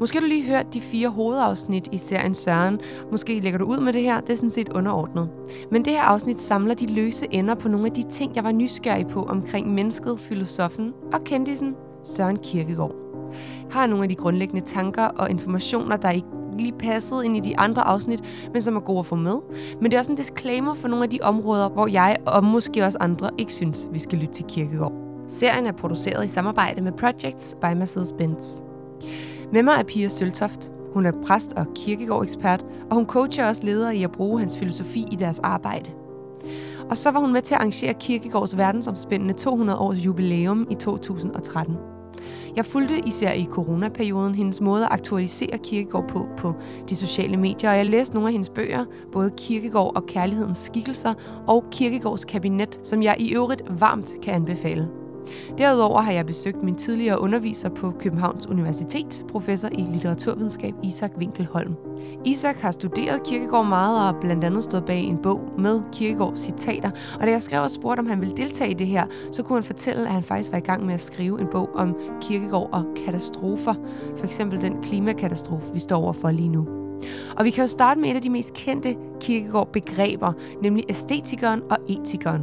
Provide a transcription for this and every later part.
Måske har du lige hørt de fire hovedafsnit i serien Søren. Måske lægger du ud med det her, det er sådan set underordnet. Men det her afsnit samler de løse ender på nogle af de ting, jeg var nysgerrig på omkring mennesket, filosofen og kendisen Søren Kierkegaard. Har nogle af de grundlæggende tanker og informationer, der ikke lige passede ind i de andre afsnit, men som er gode at få med. Men det er også en disclaimer for nogle af de områder, hvor jeg og måske også andre ikke synes, vi skal lytte til Kierkegaard. Serien er produceret i samarbejde med Projects by Mercedes-Benz. Med mig er Pia Søltoft. Hun er præst og kirkegårdekspert, og hun coacher også ledere i at bruge hans filosofi i deres arbejde. Og så var hun med til at arrangere Kirkegårds verdensomspændende 200 års jubilæum i 2013. Jeg fulgte især i coronaperioden hendes måde at aktualisere Kirkegård på på de sociale medier, og jeg læste nogle af hendes bøger, både Kirkegård og Kærlighedens Skikkelser og Kirkegårds Kabinet, som jeg i øvrigt varmt kan anbefale. Derudover har jeg besøgt min tidligere underviser på Københavns Universitet, professor i litteraturvidenskab Isak Winkelholm. Isak har studeret Kirkegård meget og blandt andet stået bag en bog med Kirkegårds citater. Og da jeg skrev og spurgte, om han ville deltage i det her, så kunne han fortælle, at han faktisk var i gang med at skrive en bog om Kirkegård og katastrofer. For eksempel den klimakatastrofe, vi står overfor lige nu. Og vi kan jo starte med et af de mest kendte Kierkegaard-begreber, nemlig æstetikeren og etikeren.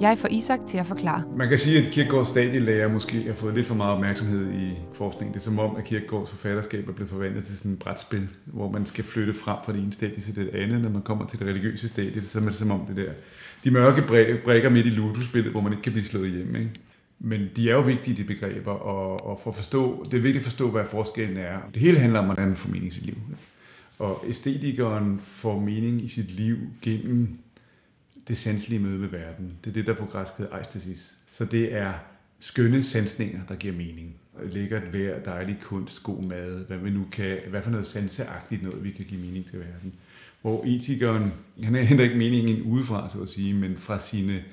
Jeg får Isak til at forklare. Man kan sige, at Kierkegaards stadielærer måske har fået lidt for meget opmærksomhed i forskningen. Det er som om, at Kierkegaards forfatterskab er blevet forvandlet til sådan et brætspil, hvor man skal flytte frem fra det ene stadie til det andet. Når man kommer til det religiøse stadie, så er det som om det der, de mørke brækker midt i ludus hvor man ikke kan blive slået hjem. Ikke? Men de er jo vigtige, de begreber, og, og for at forstå, det er vigtigt at forstå, hvad forskellen er. Det hele handler om, hvordan man får mening i sit liv. Og æstetikeren får mening i sit liv gennem det sanselige møde med verden. Det er det, der på græsk hedder eistesis. Så det er skønne sansninger, der giver mening. Lækkert vejr, dejlig kunst, god mad, hvad vi nu kan, hvad for noget sanseagtigt noget, vi kan give mening til verden. Hvor etikeren, han henter ikke meningen udefra, så at sige, men fra sine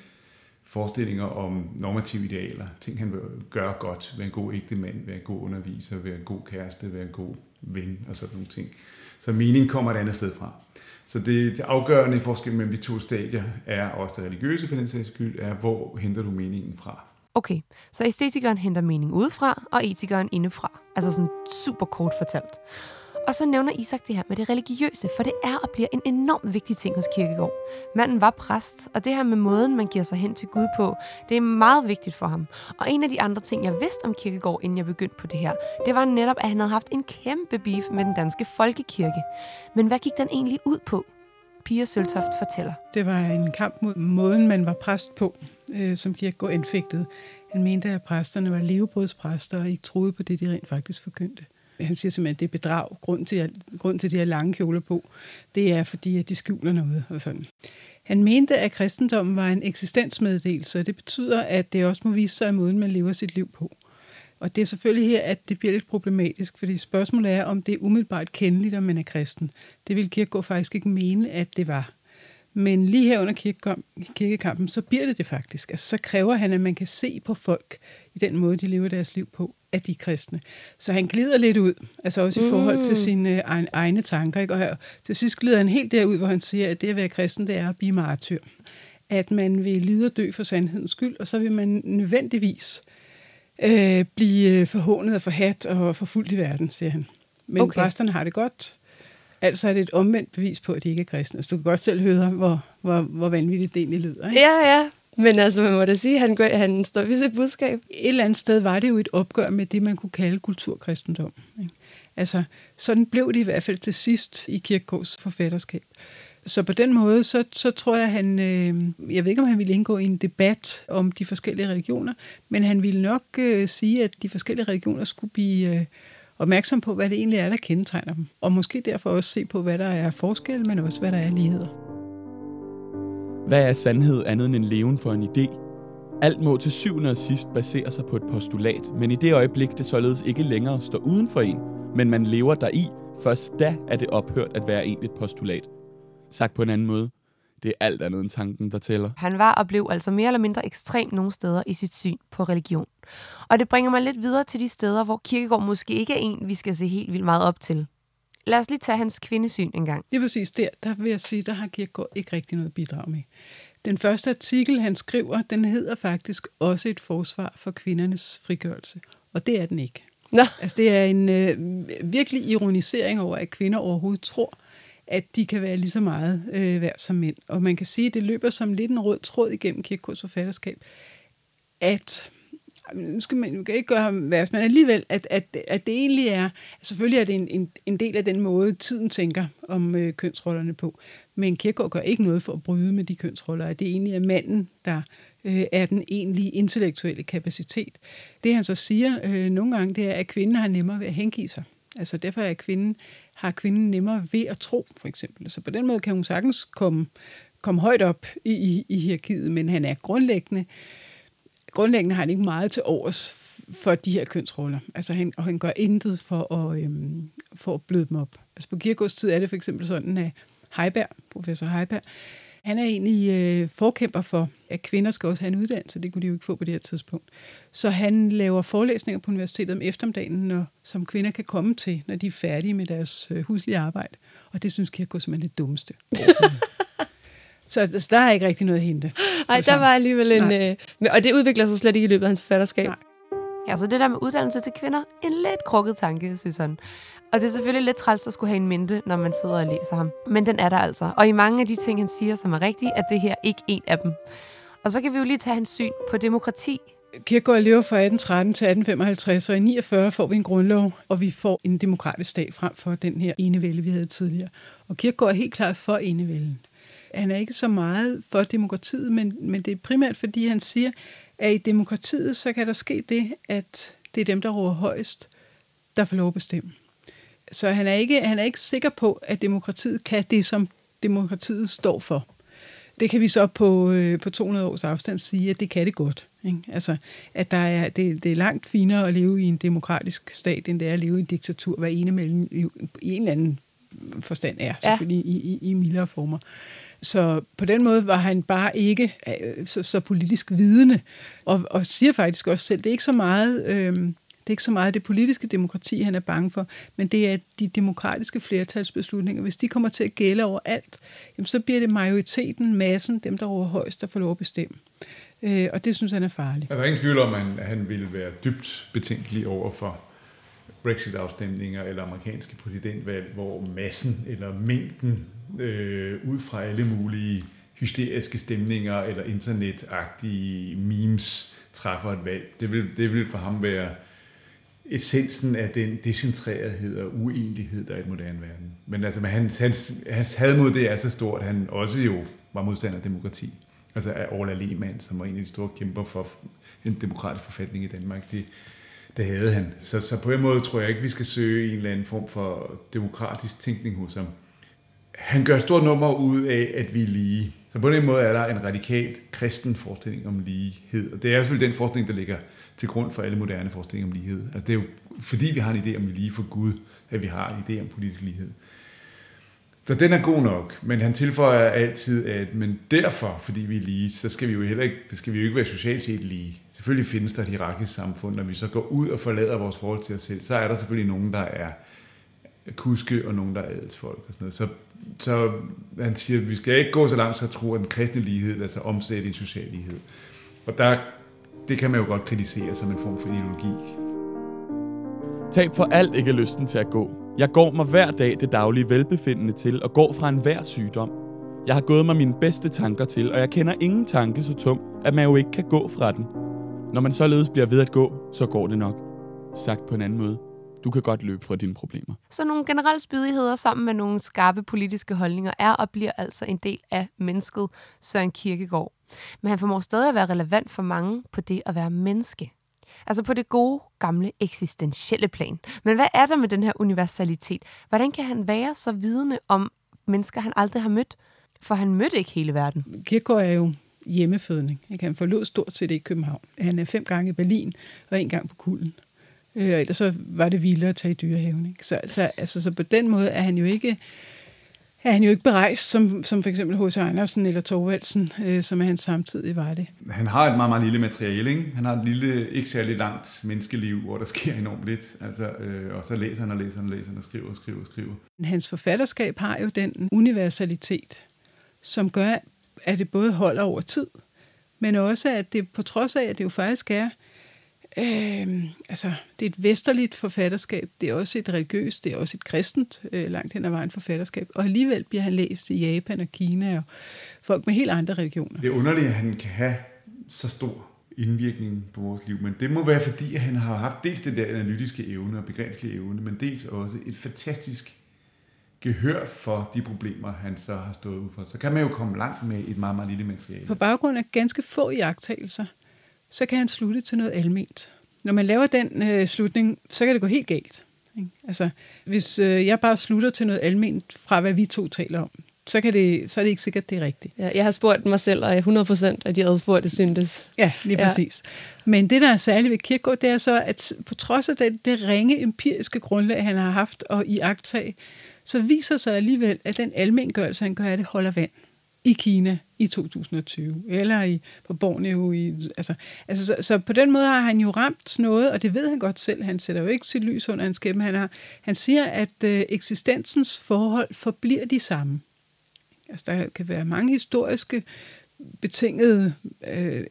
forestillinger om normative idealer. Ting, han vil gøre godt, være en god ægte mand, være en god underviser, være en god kæreste, være en god ven og sådan nogle ting. Så mening kommer et andet sted fra. Så det, det afgørende forskel mellem de to stadier er også det religiøse for den sags skyld, er hvor henter du meningen fra. Okay, så æstetikeren henter mening udefra, og etikeren indefra. Altså sådan super kort fortalt. Og så nævner Isak det her med det religiøse, for det er og bliver en enormt vigtig ting hos Kirkegård. Manden var præst, og det her med måden, man giver sig hen til Gud på, det er meget vigtigt for ham. Og en af de andre ting, jeg vidste om Kirkegård, inden jeg begyndte på det her, det var netop, at han havde haft en kæmpe beef med den danske folkekirke. Men hvad gik den egentlig ud på? Pia Søltoft fortæller. Det var en kamp mod måden, man var præst på, øh, som Kirkegård indfægtede. Han mente, at præsterne var levebrødspræster og ikke troede på det, de rent faktisk forkyndte. Han siger simpelthen, at det er bedrag. Grund til, at, grund til, at de her lange kjoler på, det er fordi, at de skjuler noget og sådan. Han mente, at kristendommen var en eksistensmeddelelse, og det betyder, at det også må vise sig i måden, man lever sit liv på. Og det er selvfølgelig her, at det bliver lidt problematisk, fordi spørgsmålet er, om det er umiddelbart kendeligt, om man er kristen. Det vil Kirkegaard faktisk ikke mene, at det var. Men lige her under kirkekampen, så bliver det det faktisk. Altså, så kræver han, at man kan se på folk i den måde, de lever deres liv på, at de er kristne. Så han glider lidt ud, altså også i forhold til mm. sine egne tanker. Ikke? Og her, til sidst glider han helt derud, hvor han siger, at det at være kristen, det er at blive martyr. At man vil lide og dø for sandhedens skyld, og så vil man nødvendigvis øh, blive forhånet og forhat og forfulgt i verden, siger han. Men okay. præsterne har det godt, Altså er det et omvendt bevis på, at de ikke er kristne. Så du kan godt selv høre, hvor, hvor, hvor vanvittigt det egentlig lyder. Ikke? Ja, ja. Men altså, man må da sige, at han, han står ved sit budskab. Et eller andet sted var det jo et opgør med det, man kunne kalde kulturkristendom. Ikke? Altså, sådan blev det i hvert fald til sidst i Kirkegaards forfatterskab. Så på den måde, så, så tror jeg, han, øh, jeg ved ikke, om han ville indgå i en debat om de forskellige religioner, men han ville nok øh, sige, at de forskellige religioner skulle blive øh, opmærksom på, hvad det egentlig er, der kendetegner dem. Og måske derfor også se på, hvad der er forskel, men også hvad der er ligheder. Hvad er sandhed andet end en leven for en idé? Alt må til syvende og sidst basere sig på et postulat, men i det øjeblik det således ikke længere står uden for en, men man lever der i, først da er det ophørt at være egentlig et postulat. Sagt på en anden måde, det er alt andet end tanken, der tæller. Han var og blev altså mere eller mindre ekstrem nogle steder i sit syn på religion. Og det bringer mig lidt videre til de steder, hvor Kirkegaard måske ikke er en, vi skal se helt vildt meget op til. Lad os lige tage hans kvindesyn en gang. Det er præcis der, der vil jeg sige, der har Kirkegaard ikke rigtig noget bidrag med. Den første artikel, han skriver, den hedder faktisk også et forsvar for kvindernes frigørelse. Og det er den ikke. Nå. Altså det er en øh, virkelig ironisering over, at kvinder overhovedet tror, at de kan være lige så meget øh, værd som mænd. Og man kan sige, at det løber som lidt en rød tråd igennem Kierkegaards forfatterskab, at nu skal man, man kan ikke gøre ham værst, men alligevel, at, at, at det egentlig er, selvfølgelig er det en, en, en del af den måde, tiden tænker om øh, kønsrollerne på, men Kierkegaard gør ikke noget for at bryde med de kønsroller, at det egentlig er manden, der øh, er den egentlige intellektuelle kapacitet. Det han så siger øh, nogle gange, det er, at kvinden har nemmere ved at hengive sig. Altså derfor er kvinden, har kvinden nemmere ved at tro, for eksempel. Så på den måde kan hun sagtens komme, komme højt op i, i, i hierarkiet, men han er grundlæggende, grundlæggende har han ikke meget til overs for de her kønsroller. Altså han, og han gør intet for at, øhm, for at bløde dem op. Altså på Kierkegaards tid er det for eksempel sådan, at Heiberg, professor Heiberg, han er egentlig øh, forkæmper for, at kvinder skal også have en uddannelse. Det kunne de jo ikke få på det her tidspunkt. Så han laver forelæsninger på universitetet om eftermiddagen, når, som kvinder kan komme til, når de er færdige med deres øh, huslige arbejde. Og det synes Kierkegaard simpelthen er det dummeste. Så altså, der er ikke rigtig noget at hente. Nej, der var alligevel en... Øh, og det udvikler sig slet ikke i løbet af hans forfatterskab. Nej. Ja, så det der med uddannelse til kvinder, en lidt krukket tanke, synes han. Og det er selvfølgelig lidt træls at skulle have en mente, når man sidder og læser ham. Men den er der altså. Og i mange af de ting, han siger, som er rigtige, er det her ikke en af dem. Og så kan vi jo lige tage hans syn på demokrati. Kierkegaard lever fra 1813 til 1855, og i 49 får vi en grundlov, og vi får en demokratisk stat frem for den her enevælde, vi havde tidligere. Og Kierkegaard er helt klart for enevælden. Han er ikke så meget for demokratiet, men, men det er primært, fordi han siger, at i demokratiet, så kan der ske det, at det er dem, der råber højst, der får lov at bestemme. Så han er, ikke, han er ikke sikker på, at demokratiet kan det, som demokratiet står for. Det kan vi så på, øh, på 200 års afstand sige, at det kan det godt. Ikke? Altså, at der er, det, det er langt finere at leve i en demokratisk stat, end det er at leve i en diktatur, hvad ene mellem i, i en eller anden forstand er, ja. selvfølgelig i, i, i mildere former. Så på den måde var han bare ikke øh, så, så politisk vidende, og, og siger faktisk også selv, det er ikke så meget... Øh, det er ikke så meget det politiske demokrati, han er bange for, men det er de demokratiske flertalsbeslutninger. Hvis de kommer til at gælde over alt, jamen så bliver det majoriteten, massen, dem der over højst, der får lov at bestemme. Øh, og det synes han er farligt. Er der ingen tvivl om, at han, han ville være dybt betænkelig over for Brexit-afstemninger eller amerikanske præsidentvalg, hvor massen eller mængden øh, ud fra alle mulige hysteriske stemninger eller internetagtige memes træffer et valg. Det vil, det vil for ham være essensen af den decentrerethed og uenighed, der er i et moderne verden. Men altså, men hans, hans, hans had mod det er så stort, at han også jo var modstander af demokrati. Altså af Orla Lehmann, som var en af de store kæmper for en demokratisk forfatning i Danmark. Det, det havde han. Så, så på en måde tror jeg ikke, vi skal søge en eller anden form for demokratisk tænkning hos ham. Han gør et stort nummer ud af, at vi er lige. Så på den måde er der en radikalt kristen forestilling om lighed. Og det er selvfølgelig den forskning, der ligger til grund for alle moderne forskning om lighed. Altså det er jo fordi, vi har en idé om lige for Gud, at vi har en idé om politisk lighed. Så den er god nok, men han tilføjer altid, at men derfor, fordi vi er lige, så skal vi jo heller ikke, det skal vi jo ikke være socialt set lige. Selvfølgelig findes der et hierarkisk samfund, når vi så går ud og forlader vores forhold til os selv, så er der selvfølgelig nogen, der er kuske, og nogen, der er adelsfolk og sådan noget. Så, så han siger, at vi skal ikke gå så langt, så at tro, at den kristne lighed lader sig omsætte i en social lighed. Og der det kan man jo godt kritisere som en form for ideologi. Tab for alt ikke lysten til at gå. Jeg går mig hver dag det daglige velbefindende til og går fra enhver sygdom. Jeg har gået mig mine bedste tanker til, og jeg kender ingen tanke så tung, at man jo ikke kan gå fra den. Når man således bliver ved at gå, så går det nok. Sagt på en anden måde. Du kan godt løbe fra dine problemer. Så nogle generelle spydigheder sammen med nogle skarpe politiske holdninger er og bliver altså en del af mennesket Søren Kirkegaard. Men han formår stadig at være relevant for mange på det at være menneske. Altså på det gode, gamle, eksistentielle plan. Men hvad er der med den her universalitet? Hvordan kan han være så vidende om mennesker, han aldrig har mødt? For han mødte ikke hele verden. Kierkegaard er jo hjemmefødning. Ikke? Han forlod stort set ikke København. Han er fem gange i Berlin og en gang på Kulden. Øh, og ellers så var det vildere at tage i dyrehaven. Ikke? Så, så, altså, så på den måde er han jo ikke er han jo ikke berejst, som, som for eksempel H.C. Andersen eller Torvaldsen, øh, som er hans samtidig var det. Han har et meget, meget lille materiale. Ikke? Han har et lille, ikke særlig langt menneskeliv, hvor der sker enormt lidt. Altså, øh, og så læser han og læser han og læser han og skriver og skriver og skriver. Hans forfatterskab har jo den universalitet, som gør, at det både holder over tid, men også at det på trods af, at det jo faktisk er Øh, altså, det er et vesterligt forfatterskab, det er også et religiøst, det er også et kristent øh, langt hen ad vejen forfatterskab, og alligevel bliver han læst i Japan og Kina og folk med helt andre religioner. Det er underligt, at han kan have så stor indvirkning på vores liv, men det må være fordi, at han har haft dels det der analytiske evne og begrebslige evne, men dels også et fantastisk gehør for de problemer, han så har stået ud for. Så kan man jo komme langt med et meget, meget lille materiale. På baggrund af ganske få jagttagelser, så kan han slutte til noget alment. Når man laver den øh, slutning, så kan det gå helt galt. Ikke? Altså, hvis øh, jeg bare slutter til noget alment fra, hvad vi to taler om, så, kan det, så er det ikke sikkert, det er rigtigt. Ja, jeg har spurgt mig selv, og 100% af de adspurgte syntes. Ja, lige præcis. Ja. Men det, der er særligt ved Kierkegaard, det er så, at på trods af det, det ringe empiriske grundlag, han har haft og i agtag, så viser sig alligevel, at den almengørelse, han gør det, holder vand i Kina i 2020, eller i, på Borneo. I, altså, altså, så, så på den måde har han jo ramt noget, og det ved han godt selv. Han sætter jo ikke sit lys under hans skæbne. Han, har, han siger, at øh, eksistensens forhold forbliver de samme. Altså, der kan være mange historiske betingede øh,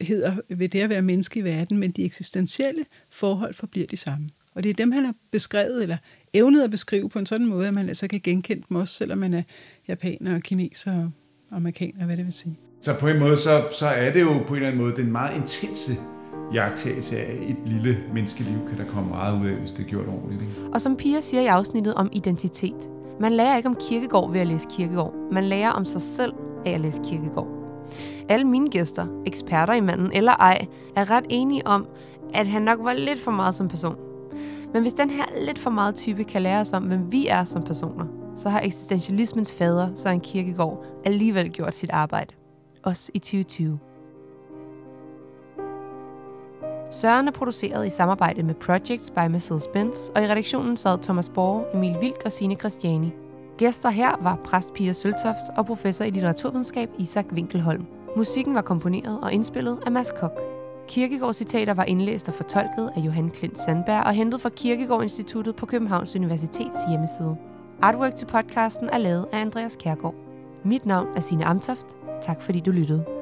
ved det at være menneske i verden, men de eksistentielle forhold forbliver de samme. Og det er dem, han har beskrevet, eller evnet at beskrive på en sådan måde, at man altså kan genkende dem også, selvom man er japaner og kineser og amerikaner, hvad det vil sige. Så på en måde, så, så er det jo på en eller anden måde den meget intense jagttagelse af et lille menneskeliv, kan der komme meget ud af, hvis det er gjort ordentligt. Ikke? Og som Pia siger i afsnittet om identitet, man lærer ikke om kirkegård ved at læse kirkegård. Man lærer om sig selv af at læse kirkegård. Alle mine gæster, eksperter i manden eller ej, er ret enige om, at han nok var lidt for meget som person. Men hvis den her lidt for meget type kan lære os om, hvem vi er som personer, så har eksistentialismens fader, Søren Kierkegaard, alligevel gjort sit arbejde. Også i 2020. Søren er produceret i samarbejde med Projects by Mercedes-Benz, og i redaktionen sad Thomas Borg, Emil Vilk og Signe Christiani. Gæster her var præst Pia Søltoft og professor i litteraturvidenskab Isak Winkelholm. Musikken var komponeret og indspillet af Mads Kok. Kirkegård-citater var indlæst og fortolket af Johan Klint Sandberg og hentet fra Kirkegård Instituttet på Københavns Universitets hjemmeside. Artwork til podcasten er lavet af Andreas Kærgaard. Mit navn er Sine Amtoft. Tak fordi du lyttede.